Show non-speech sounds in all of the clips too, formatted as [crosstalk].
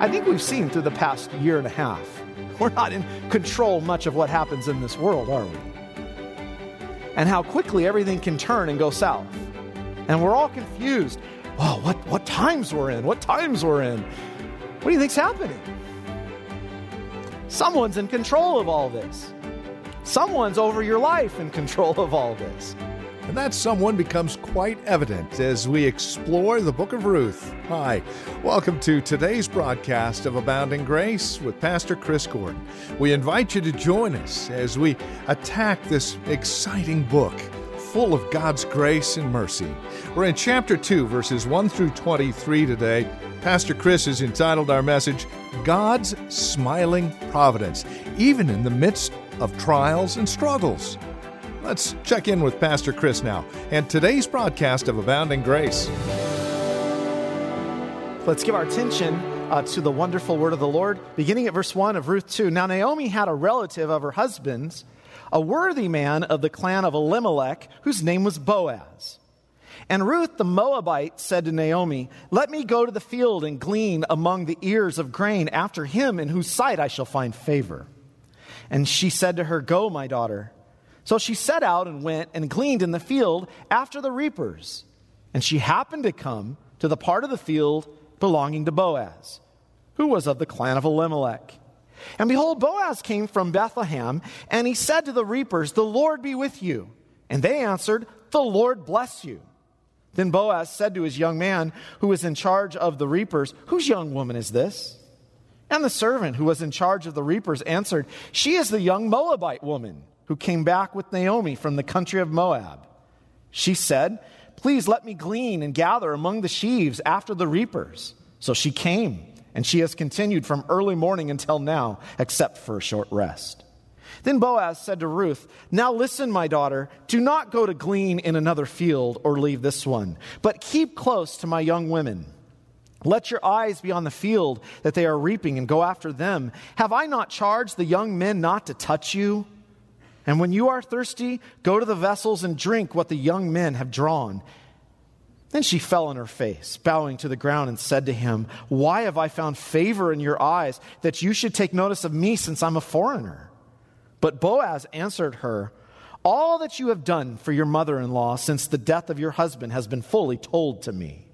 I think we've seen through the past year and a half. We're not in control much of what happens in this world, are we? And how quickly everything can turn and go south. And we're all confused. Wow, what, what times we're in? What times we're in? What do you think's happening? Someone's in control of all this. Someone's over your life in control of all this. And that someone becomes quite evident as we explore the book of Ruth. Hi, welcome to today's broadcast of Abounding Grace with Pastor Chris Gordon. We invite you to join us as we attack this exciting book full of God's grace and mercy. We're in chapter 2, verses 1 through 23 today. Pastor Chris has entitled our message, God's Smiling Providence, even in the midst of trials and struggles. Let's check in with Pastor Chris now and today's broadcast of Abounding Grace. Let's give our attention uh, to the wonderful word of the Lord, beginning at verse 1 of Ruth 2. Now, Naomi had a relative of her husband's, a worthy man of the clan of Elimelech, whose name was Boaz. And Ruth the Moabite said to Naomi, Let me go to the field and glean among the ears of grain after him in whose sight I shall find favor. And she said to her, Go, my daughter. So she set out and went and gleaned in the field after the reapers. And she happened to come to the part of the field belonging to Boaz, who was of the clan of Elimelech. And behold, Boaz came from Bethlehem, and he said to the reapers, The Lord be with you. And they answered, The Lord bless you. Then Boaz said to his young man who was in charge of the reapers, Whose young woman is this? And the servant who was in charge of the reapers answered, She is the young Moabite woman who came back with Naomi from the country of Moab. She said, Please let me glean and gather among the sheaves after the reapers. So she came, and she has continued from early morning until now, except for a short rest. Then Boaz said to Ruth, Now listen, my daughter, do not go to glean in another field or leave this one, but keep close to my young women. Let your eyes be on the field that they are reaping and go after them. Have I not charged the young men not to touch you? And when you are thirsty, go to the vessels and drink what the young men have drawn. Then she fell on her face, bowing to the ground, and said to him, Why have I found favor in your eyes that you should take notice of me since I'm a foreigner? But Boaz answered her, All that you have done for your mother in law since the death of your husband has been fully told to me,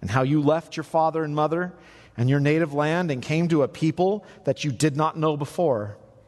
and how you left your father and mother and your native land and came to a people that you did not know before.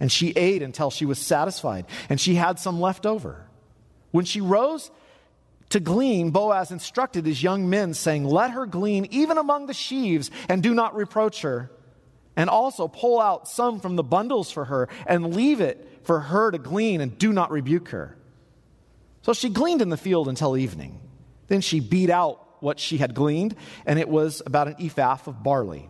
And she ate until she was satisfied, and she had some left over. When she rose to glean, Boaz instructed his young men, saying, Let her glean even among the sheaves, and do not reproach her. And also pull out some from the bundles for her, and leave it for her to glean, and do not rebuke her. So she gleaned in the field until evening. Then she beat out what she had gleaned, and it was about an ephah of barley.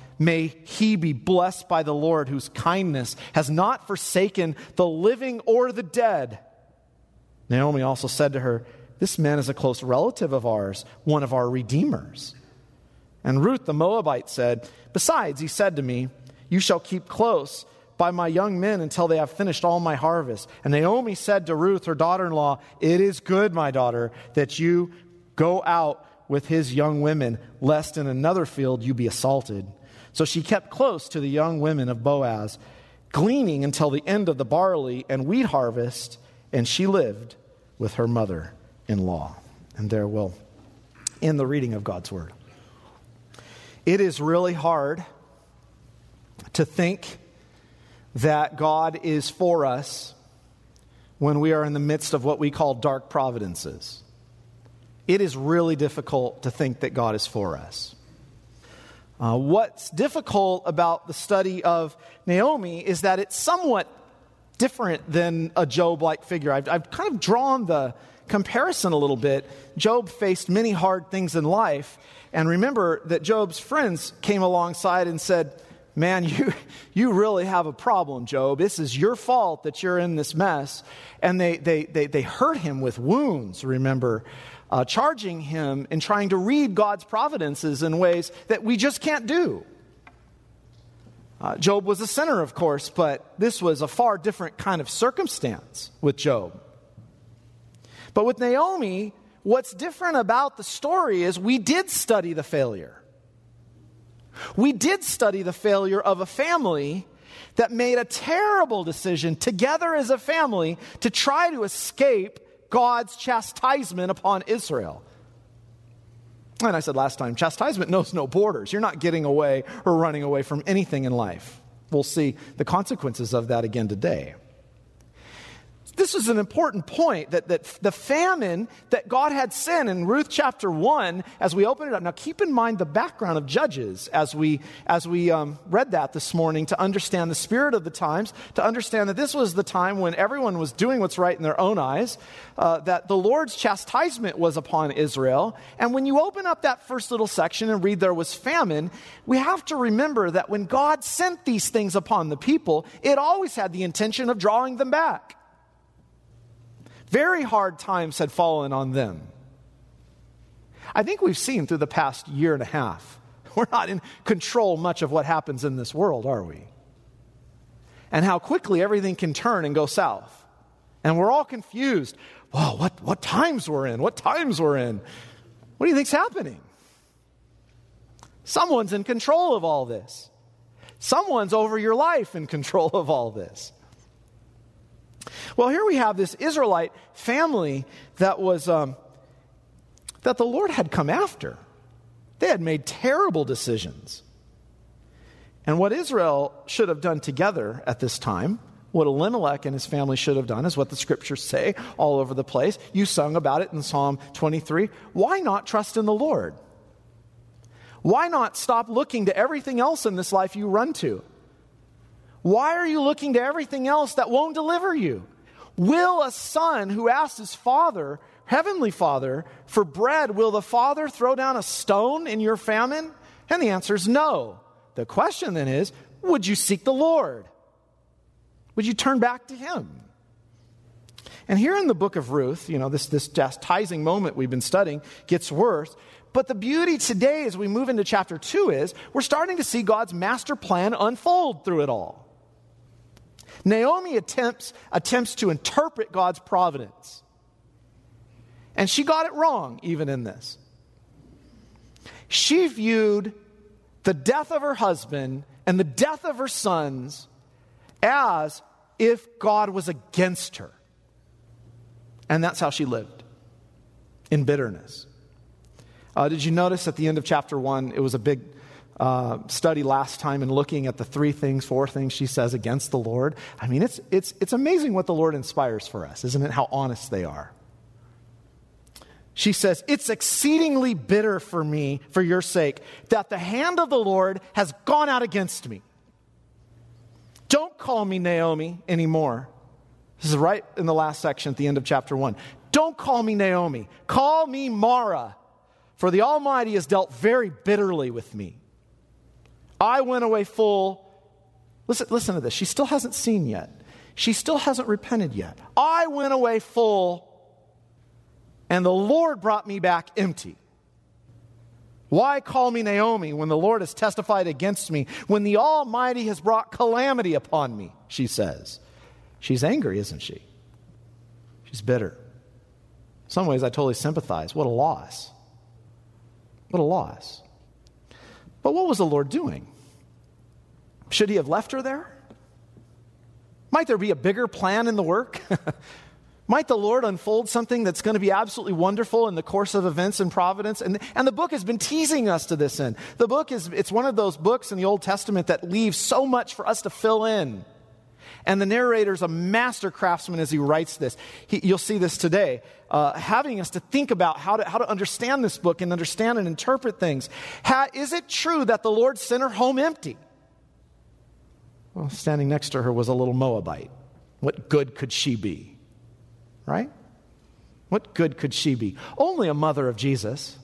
May he be blessed by the Lord, whose kindness has not forsaken the living or the dead. Naomi also said to her, This man is a close relative of ours, one of our redeemers. And Ruth the Moabite said, Besides, he said to me, You shall keep close by my young men until they have finished all my harvest. And Naomi said to Ruth, her daughter in law, It is good, my daughter, that you go out with his young women, lest in another field you be assaulted. So she kept close to the young women of Boaz, gleaning until the end of the barley and wheat harvest, and she lived with her mother in law. And there will end the reading of God's word. It is really hard to think that God is for us when we are in the midst of what we call dark providences. It is really difficult to think that God is for us. Uh, what's difficult about the study of Naomi is that it's somewhat different than a Job like figure. I've, I've kind of drawn the comparison a little bit. Job faced many hard things in life. And remember that Job's friends came alongside and said, Man, [laughs] you, you really have a problem, Job. This is your fault that you're in this mess. And they, they, they, they hurt him with wounds, remember, uh, charging him and trying to read God's providences in ways that we just can't do. Uh, Job was a sinner, of course, but this was a far different kind of circumstance with Job. But with Naomi, what's different about the story is we did study the failure. We did study the failure of a family that made a terrible decision together as a family to try to escape God's chastisement upon Israel. And I said last time, chastisement knows no borders. You're not getting away or running away from anything in life. We'll see the consequences of that again today. This is an important point that, that the famine that God had sent in Ruth chapter 1, as we open it up. Now, keep in mind the background of Judges as we, as we um, read that this morning to understand the spirit of the times, to understand that this was the time when everyone was doing what's right in their own eyes, uh, that the Lord's chastisement was upon Israel. And when you open up that first little section and read there was famine, we have to remember that when God sent these things upon the people, it always had the intention of drawing them back. Very hard times had fallen on them. I think we've seen through the past year and a half, [laughs] we're not in control much of what happens in this world, are we? And how quickly everything can turn and go south. And we're all confused. Well, what, what times we're in? What times we're in? What do you think's happening? Someone's in control of all this. Someone's over your life in control of all this. Well, here we have this Israelite family that was um, that the Lord had come after. They had made terrible decisions. And what Israel should have done together at this time, what Elimelech and his family should have done, is what the scriptures say all over the place. You sung about it in Psalm 23. Why not trust in the Lord? Why not stop looking to everything else in this life you run to? Why are you looking to everything else that won't deliver you? Will a son who asks his father, heavenly father, for bread, will the father throw down a stone in your famine? And the answer is no. The question then is, would you seek the Lord? Would you turn back to him? And here in the book of Ruth, you know, this, this chastising moment we've been studying gets worse. But the beauty today as we move into chapter 2 is we're starting to see God's master plan unfold through it all. Naomi attempts, attempts to interpret God's providence. And she got it wrong, even in this. She viewed the death of her husband and the death of her sons as if God was against her. And that's how she lived in bitterness. Uh, did you notice at the end of chapter one, it was a big uh, study last time and looking at the three things, four things she says against the Lord. I mean, it's, it's, it's amazing what the Lord inspires for us, isn't it? How honest they are. She says, It's exceedingly bitter for me, for your sake, that the hand of the Lord has gone out against me. Don't call me Naomi anymore. This is right in the last section at the end of chapter one. Don't call me Naomi. Call me Mara, for the Almighty has dealt very bitterly with me. I went away full. Listen, listen to this. She still hasn't seen yet. She still hasn't repented yet. I went away full, and the Lord brought me back empty. Why call me Naomi when the Lord has testified against me, when the Almighty has brought calamity upon me? She says. She's angry, isn't she? She's bitter. In some ways, I totally sympathize. What a loss. What a loss. But what was the Lord doing? Should he have left her there? Might there be a bigger plan in the work? [laughs] Might the Lord unfold something that's going to be absolutely wonderful in the course of events in providence? And, and the book has been teasing us to this end. The book is, it's one of those books in the Old Testament that leaves so much for us to fill in. And the narrator's a master craftsman as he writes this. He, you'll see this today, uh, having us to think about how to, how to understand this book and understand and interpret things. Is it true that the Lord sent her home empty? Well, standing next to her was a little Moabite. What good could she be? Right? What good could she be? Only a mother of Jesus.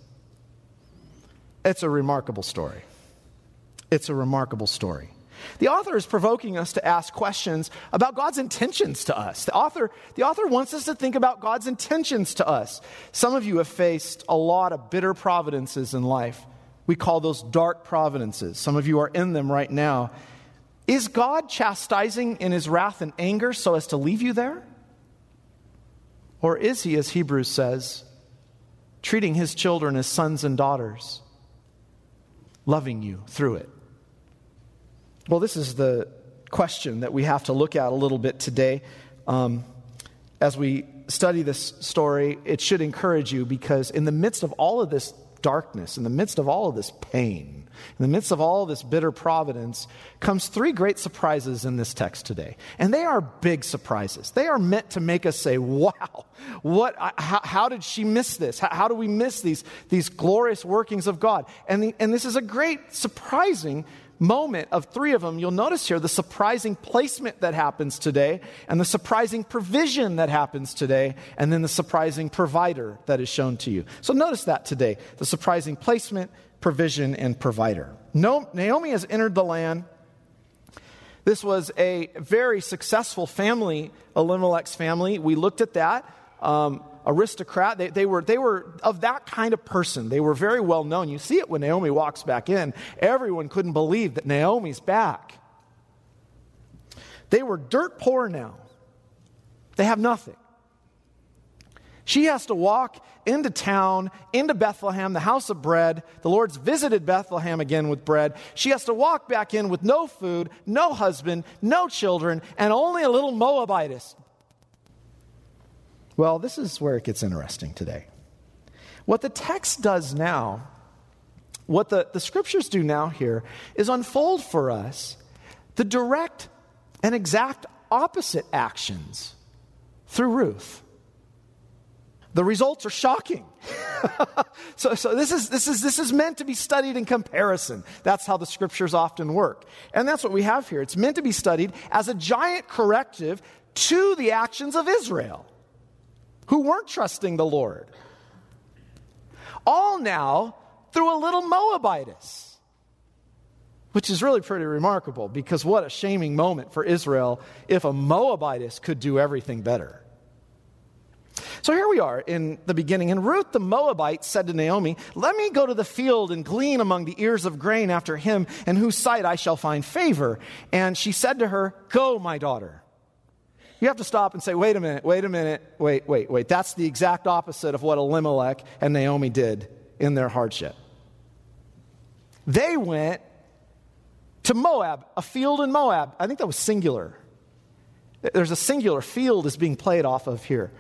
It's a remarkable story. It's a remarkable story. The author is provoking us to ask questions about God's intentions to us. The author, the author wants us to think about God's intentions to us. Some of you have faced a lot of bitter providences in life. We call those dark providences. Some of you are in them right now. Is God chastising in his wrath and anger so as to leave you there? Or is he, as Hebrews says, treating his children as sons and daughters, loving you through it? Well, this is the question that we have to look at a little bit today. Um, as we study this story, it should encourage you because, in the midst of all of this darkness, in the midst of all of this pain, in the midst of all this bitter providence, comes three great surprises in this text today. And they are big surprises. They are meant to make us say, wow, what, how, how did she miss this? How, how, do we miss these, these glorious workings of God? And, the, and this is a great, surprising moment of three of them, you'll notice here the surprising placement that happens today, and the surprising provision that happens today, and then the surprising provider that is shown to you. So notice that today the surprising placement, provision, and provider. No, Naomi has entered the land. This was a very successful family, Elimelech's family. We looked at that. Um, aristocrat. They, they, were, they were of that kind of person. They were very well known. You see it when Naomi walks back in. Everyone couldn't believe that Naomi's back. They were dirt poor now, they have nothing. She has to walk into town, into Bethlehem, the house of bread. The Lord's visited Bethlehem again with bread. She has to walk back in with no food, no husband, no children, and only a little Moabitess well, this is where it gets interesting today. What the text does now, what the, the scriptures do now here, is unfold for us the direct and exact opposite actions through Ruth. The results are shocking. [laughs] so so this, is, this, is, this is meant to be studied in comparison. That's how the scriptures often work. And that's what we have here. It's meant to be studied as a giant corrective to the actions of Israel who weren't trusting the Lord. All now through a little Moabitess, which is really pretty remarkable because what a shaming moment for Israel if a Moabitess could do everything better. So here we are in the beginning. And Ruth the Moabite said to Naomi, Let me go to the field and glean among the ears of grain after him, in whose sight I shall find favor. And she said to her, Go, my daughter. You have to stop and say, wait a minute, wait a minute, wait, wait, wait. That's the exact opposite of what Elimelech and Naomi did in their hardship. They went to Moab, a field in Moab. I think that was singular. There's a singular field is being played off of here.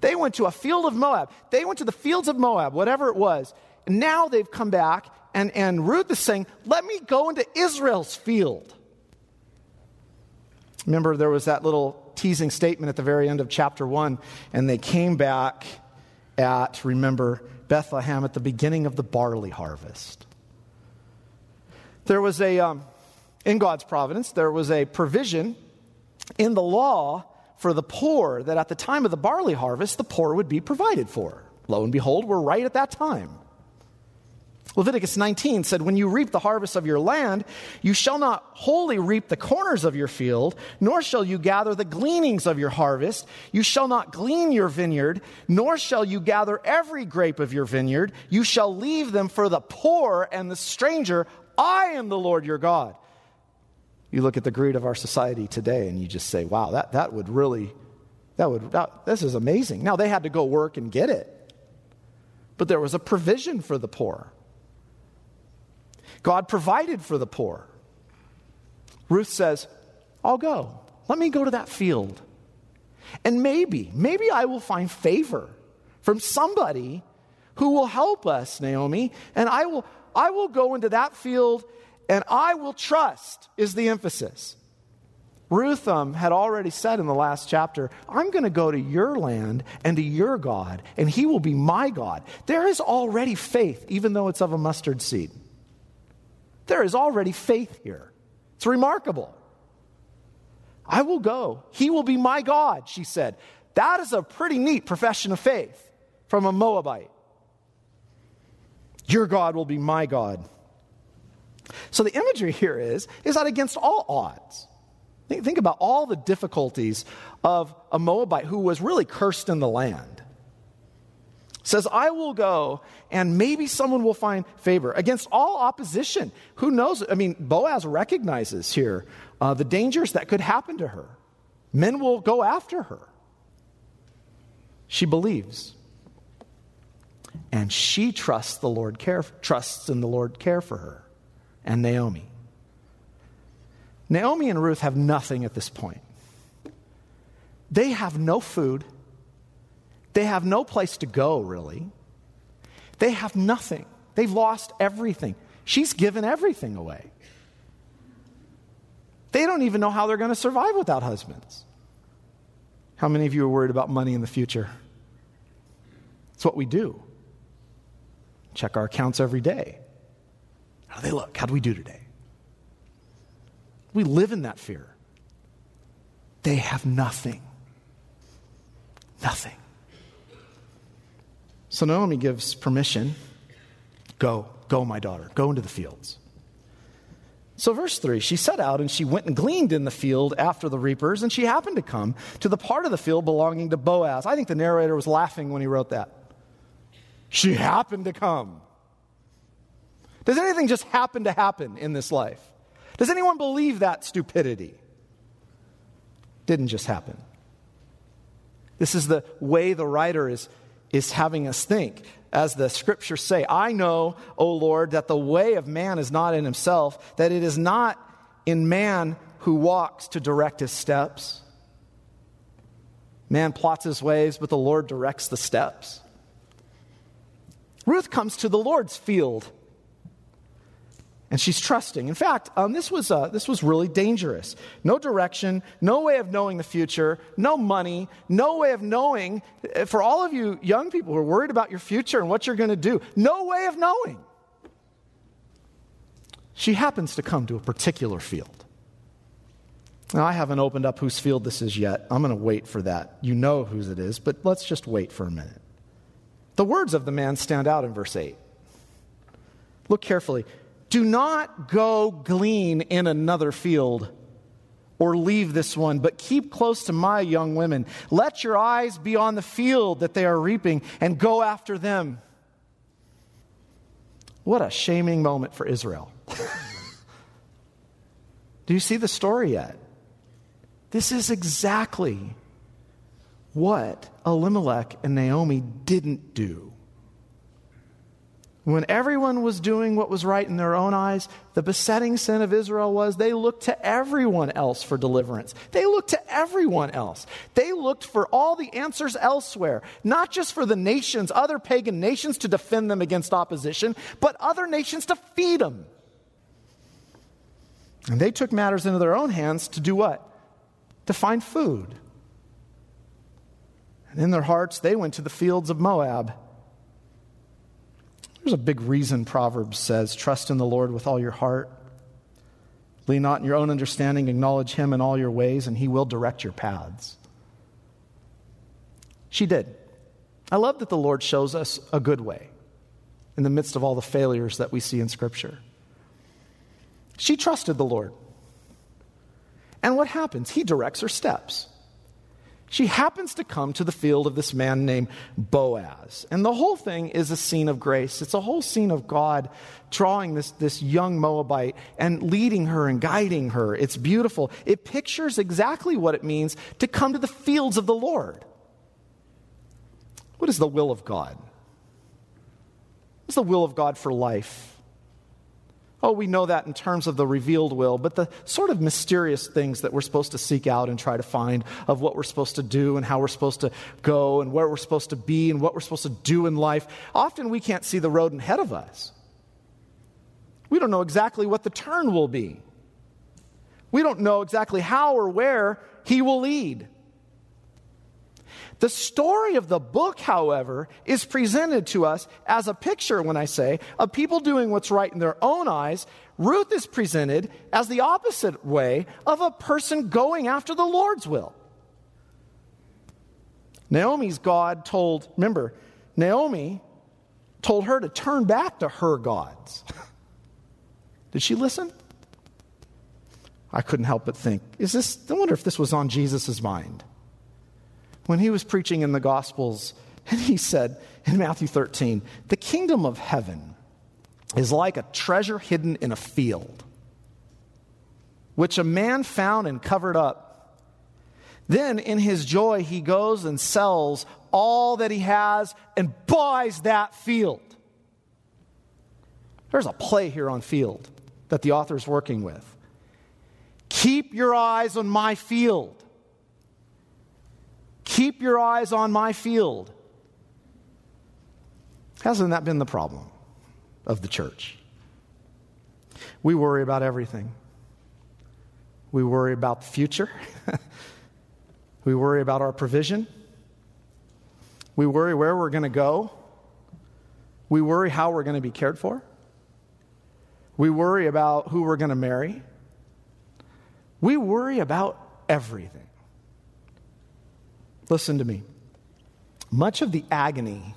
They went to a field of Moab. They went to the fields of Moab, whatever it was. Now they've come back, and, and Ruth is saying, Let me go into Israel's field. Remember, there was that little teasing statement at the very end of chapter 1. And they came back at, remember, Bethlehem at the beginning of the barley harvest. There was a, um, in God's providence, there was a provision in the law for the poor that at the time of the barley harvest, the poor would be provided for. Lo and behold, we're right at that time. Leviticus 19 said, When you reap the harvest of your land, you shall not wholly reap the corners of your field, nor shall you gather the gleanings of your harvest. You shall not glean your vineyard, nor shall you gather every grape of your vineyard. You shall leave them for the poor and the stranger. I am the Lord your God. You look at the greed of our society today and you just say, wow, that, that would really, that would, that, this is amazing. Now they had to go work and get it. But there was a provision for the poor. God provided for the poor. Ruth says, I'll go. Let me go to that field. And maybe, maybe I will find favor from somebody who will help us, Naomi, and I will I will go into that field and I will trust is the emphasis. Ruth um, had already said in the last chapter, I'm going to go to your land and to your God, and he will be my God. There is already faith, even though it's of a mustard seed. There is already faith here. It's remarkable. I will go. He will be my God, she said. That is a pretty neat profession of faith from a Moabite. Your God will be my God. So the imagery here is, is that against all odds, Think about all the difficulties of a Moabite who was really cursed in the land. Says, I will go and maybe someone will find favor against all opposition. Who knows? I mean, Boaz recognizes here uh, the dangers that could happen to her. Men will go after her. She believes. And she trusts the Lord care, trusts in the Lord care for her and Naomi. Naomi and Ruth have nothing at this point. They have no food. They have no place to go, really. They have nothing. They've lost everything. She's given everything away. They don't even know how they're going to survive without husbands. How many of you are worried about money in the future? It's what we do. Check our accounts every day. How do they look? How do we do today? We live in that fear. They have nothing. Nothing. So Naomi gives permission go, go, my daughter, go into the fields. So, verse 3 she set out and she went and gleaned in the field after the reapers, and she happened to come to the part of the field belonging to Boaz. I think the narrator was laughing when he wrote that. She happened to come. Does anything just happen to happen in this life? Does anyone believe that stupidity? Didn't just happen. This is the way the writer is, is having us think. As the scriptures say, I know, O Lord, that the way of man is not in himself, that it is not in man who walks to direct his steps. Man plots his ways, but the Lord directs the steps. Ruth comes to the Lord's field and she's trusting. In fact, um, this, was, uh, this was really dangerous. No direction, no way of knowing the future, no money, no way of knowing. Uh, for all of you young people who are worried about your future and what you're going to do, no way of knowing. She happens to come to a particular field. Now, I haven't opened up whose field this is yet. I'm going to wait for that. You know whose it is, but let's just wait for a minute. The words of the man stand out in verse 8. Look carefully. Do not go glean in another field or leave this one, but keep close to my young women. Let your eyes be on the field that they are reaping and go after them. What a shaming moment for Israel. [laughs] Do you see the story yet? This is exactly what Elimelech and Naomi didn't do. When everyone was doing what was right in their own eyes, the besetting sin of Israel was they looked to everyone else for deliverance. They looked to everyone else. They looked for all the answers elsewhere, not just for the nations, other pagan nations to defend them against opposition, but other nations to feed them. And they took matters into their own hands to do what? To find food. And in their hearts, they went to the fields of Moab there's a big reason Proverbs says trust in the Lord with all your heart. Lean not in your own understanding, acknowledge him in all your ways, and he will direct your paths. She did. I love that the Lord shows us a good way in the midst of all the failures that we see in Scripture. She trusted the Lord. And what happens? He directs her steps she happens to come to the field of this man named Boaz. And the whole thing is a scene of grace. It's a whole scene of God drawing this, this young Moabite and leading her and guiding her. It's beautiful. It pictures exactly what it means to come to the fields of the Lord. What is the will of God? What's the will of God for life? Oh, we know that in terms of the revealed will, but the sort of mysterious things that we're supposed to seek out and try to find of what we're supposed to do and how we're supposed to go and where we're supposed to be and what we're supposed to do in life, often we can't see the road ahead of us. We don't know exactly what the turn will be. We don't know exactly how or where he will lead. The story of the book, however, is presented to us as a picture, when I say, of people doing what's right in their own eyes. Ruth is presented as the opposite way of a person going after the Lord's will. Naomi's God told, remember, Naomi told her to turn back to her gods. [laughs] Did she listen? I couldn't help but think, is this, I wonder if this was on Jesus' mind. When he was preaching in the Gospels, and he said in Matthew 13, the kingdom of heaven is like a treasure hidden in a field, which a man found and covered up. Then, in his joy, he goes and sells all that he has and buys that field. There's a play here on field that the author is working with. Keep your eyes on my field. Keep your eyes on my field. Hasn't that been the problem of the church? We worry about everything. We worry about the future. [laughs] we worry about our provision. We worry where we're going to go. We worry how we're going to be cared for. We worry about who we're going to marry. We worry about everything. Listen to me. Much of the agony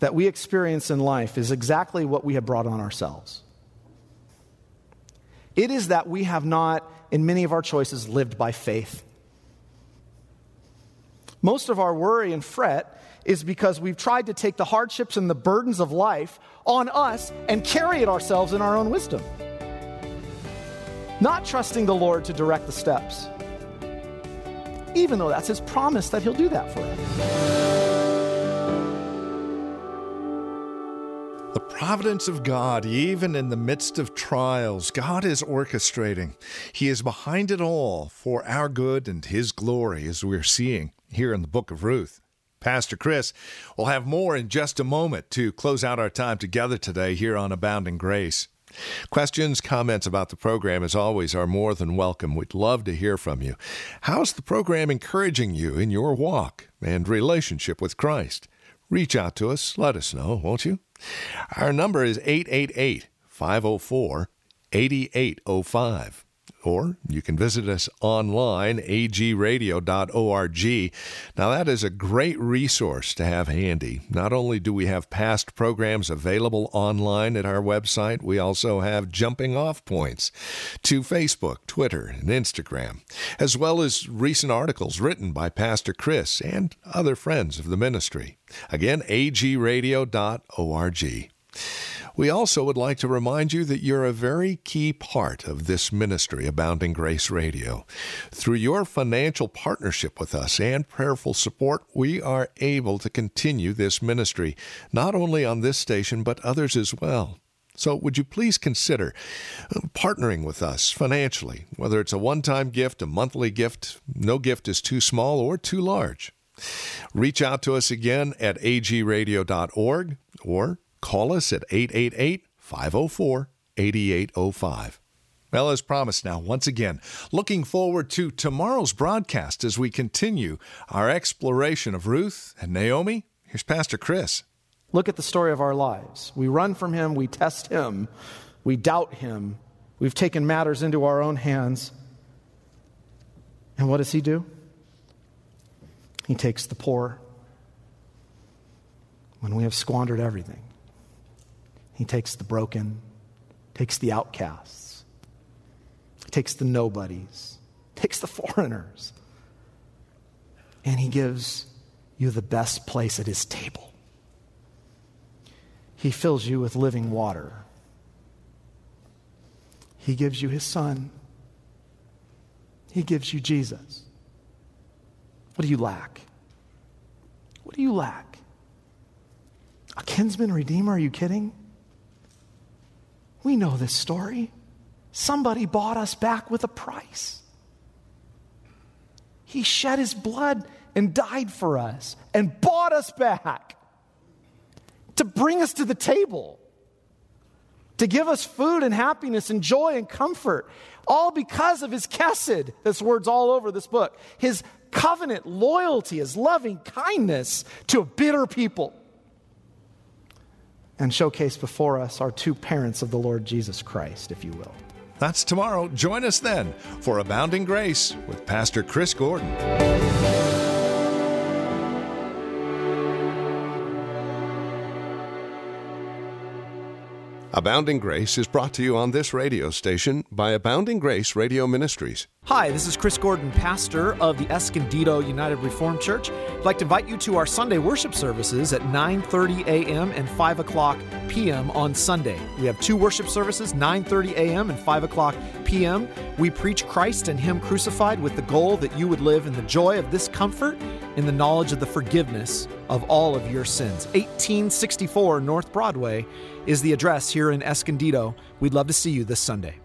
that we experience in life is exactly what we have brought on ourselves. It is that we have not, in many of our choices, lived by faith. Most of our worry and fret is because we've tried to take the hardships and the burdens of life on us and carry it ourselves in our own wisdom. Not trusting the Lord to direct the steps, even though that's His promise that He'll do that for us. The providence of God, even in the midst of trials, God is orchestrating. He is behind it all for our good and His glory, as we're seeing here in the book of Ruth. Pastor Chris will have more in just a moment to close out our time together today here on Abounding Grace. Questions, comments about the program, as always, are more than welcome. We'd love to hear from you. How's the program encouraging you in your walk and relationship with Christ? Reach out to us. Let us know, won't you? Our number is 888 504 8805 or you can visit us online, agradio.org. Now, that is a great resource to have handy. Not only do we have past programs available online at our website, we also have jumping off points to Facebook, Twitter, and Instagram, as well as recent articles written by Pastor Chris and other friends of the ministry. Again, agradio.org. We also would like to remind you that you're a very key part of this ministry, Abounding Grace Radio. Through your financial partnership with us and prayerful support, we are able to continue this ministry, not only on this station, but others as well. So, would you please consider uh, partnering with us financially, whether it's a one time gift, a monthly gift? No gift is too small or too large. Reach out to us again at agradio.org or Call us at 888 504 8805. Well, as promised now, once again, looking forward to tomorrow's broadcast as we continue our exploration of Ruth and Naomi. Here's Pastor Chris. Look at the story of our lives. We run from Him, we test Him, we doubt Him, we've taken matters into our own hands. And what does He do? He takes the poor when we have squandered everything. He takes the broken, takes the outcasts, takes the nobodies, takes the [laughs] foreigners, and he gives you the best place at his table. He fills you with living water. He gives you his son. He gives you Jesus. What do you lack? What do you lack? A kinsman redeemer? Are you kidding? We know this story. Somebody bought us back with a price. He shed his blood and died for us and bought us back to bring us to the table. to give us food and happiness and joy and comfort, all because of his chesed. This word's all over this book. His covenant loyalty, his loving kindness to a bitter people. And showcase before us our two parents of the Lord Jesus Christ, if you will. That's tomorrow. Join us then for Abounding Grace with Pastor Chris Gordon. Abounding Grace is brought to you on this radio station by Abounding Grace Radio Ministries. Hi, this is Chris Gordon, pastor of the Escondido United Reformed Church. I'd like to invite you to our Sunday worship services at 9:30 a.m. and 5 o'clock p.m. on Sunday. We have two worship services, 9:30 a.m. and 5 o'clock p.m. We preach Christ and Him crucified with the goal that you would live in the joy of this comfort, in the knowledge of the forgiveness of all of your sins. 1864 North Broadway is the address here in Escondido. We'd love to see you this Sunday.